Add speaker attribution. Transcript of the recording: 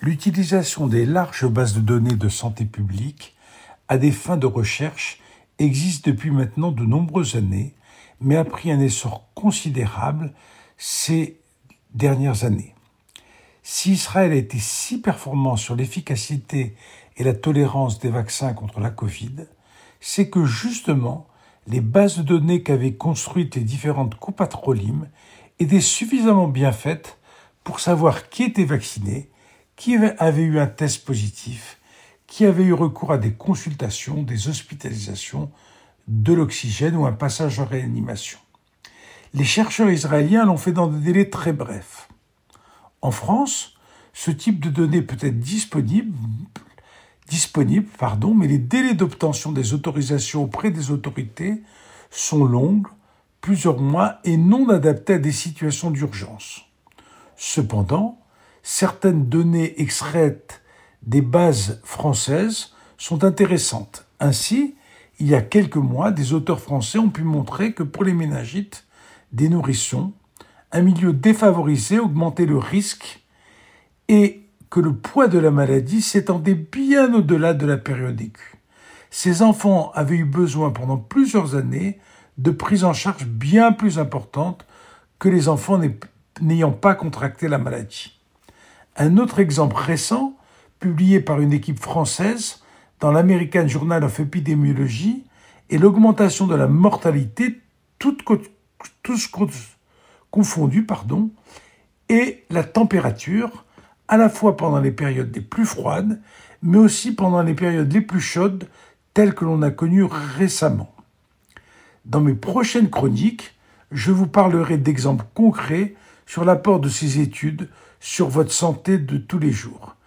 Speaker 1: L'utilisation des larges bases de données de santé publique à des fins de recherche existe depuis maintenant de nombreuses années, mais a pris un essor considérable ces dernières années. Si Israël a été si performant sur l'efficacité et la tolérance des vaccins contre la Covid, c'est que justement les bases de données qu'avaient construites les différentes coupatrolimes étaient suffisamment bien faites pour savoir qui était vacciné, qui avait eu un test positif, qui avait eu recours à des consultations, des hospitalisations, de l'oxygène ou un passage en réanimation. Les chercheurs israéliens l'ont fait dans des délais très brefs. En France, ce type de données peut être disponible, disponible pardon, mais les délais d'obtention des autorisations auprès des autorités sont longs, plusieurs mois, et non adaptés à des situations d'urgence. Cependant, certaines données extraites des bases françaises sont intéressantes. Ainsi, il y a quelques mois, des auteurs français ont pu montrer que pour les méningites des nourrissons, un milieu défavorisé augmentait le risque et que le poids de la maladie s'étendait bien au-delà de la période aiguë. Ces enfants avaient eu besoin pendant plusieurs années de prise en charge bien plus importante que les enfants n'ayant pas contracté la maladie. Un autre exemple récent, publié par une équipe française dans l'American Journal of Epidemiology, est l'augmentation de la mortalité, toute, tous confondus, pardon, et la température, à la fois pendant les périodes les plus froides, mais aussi pendant les périodes les plus chaudes, telles que l'on a connues récemment. Dans mes prochaines chroniques, je vous parlerai d'exemples concrets sur l'apport de ces études sur votre santé de tous les jours.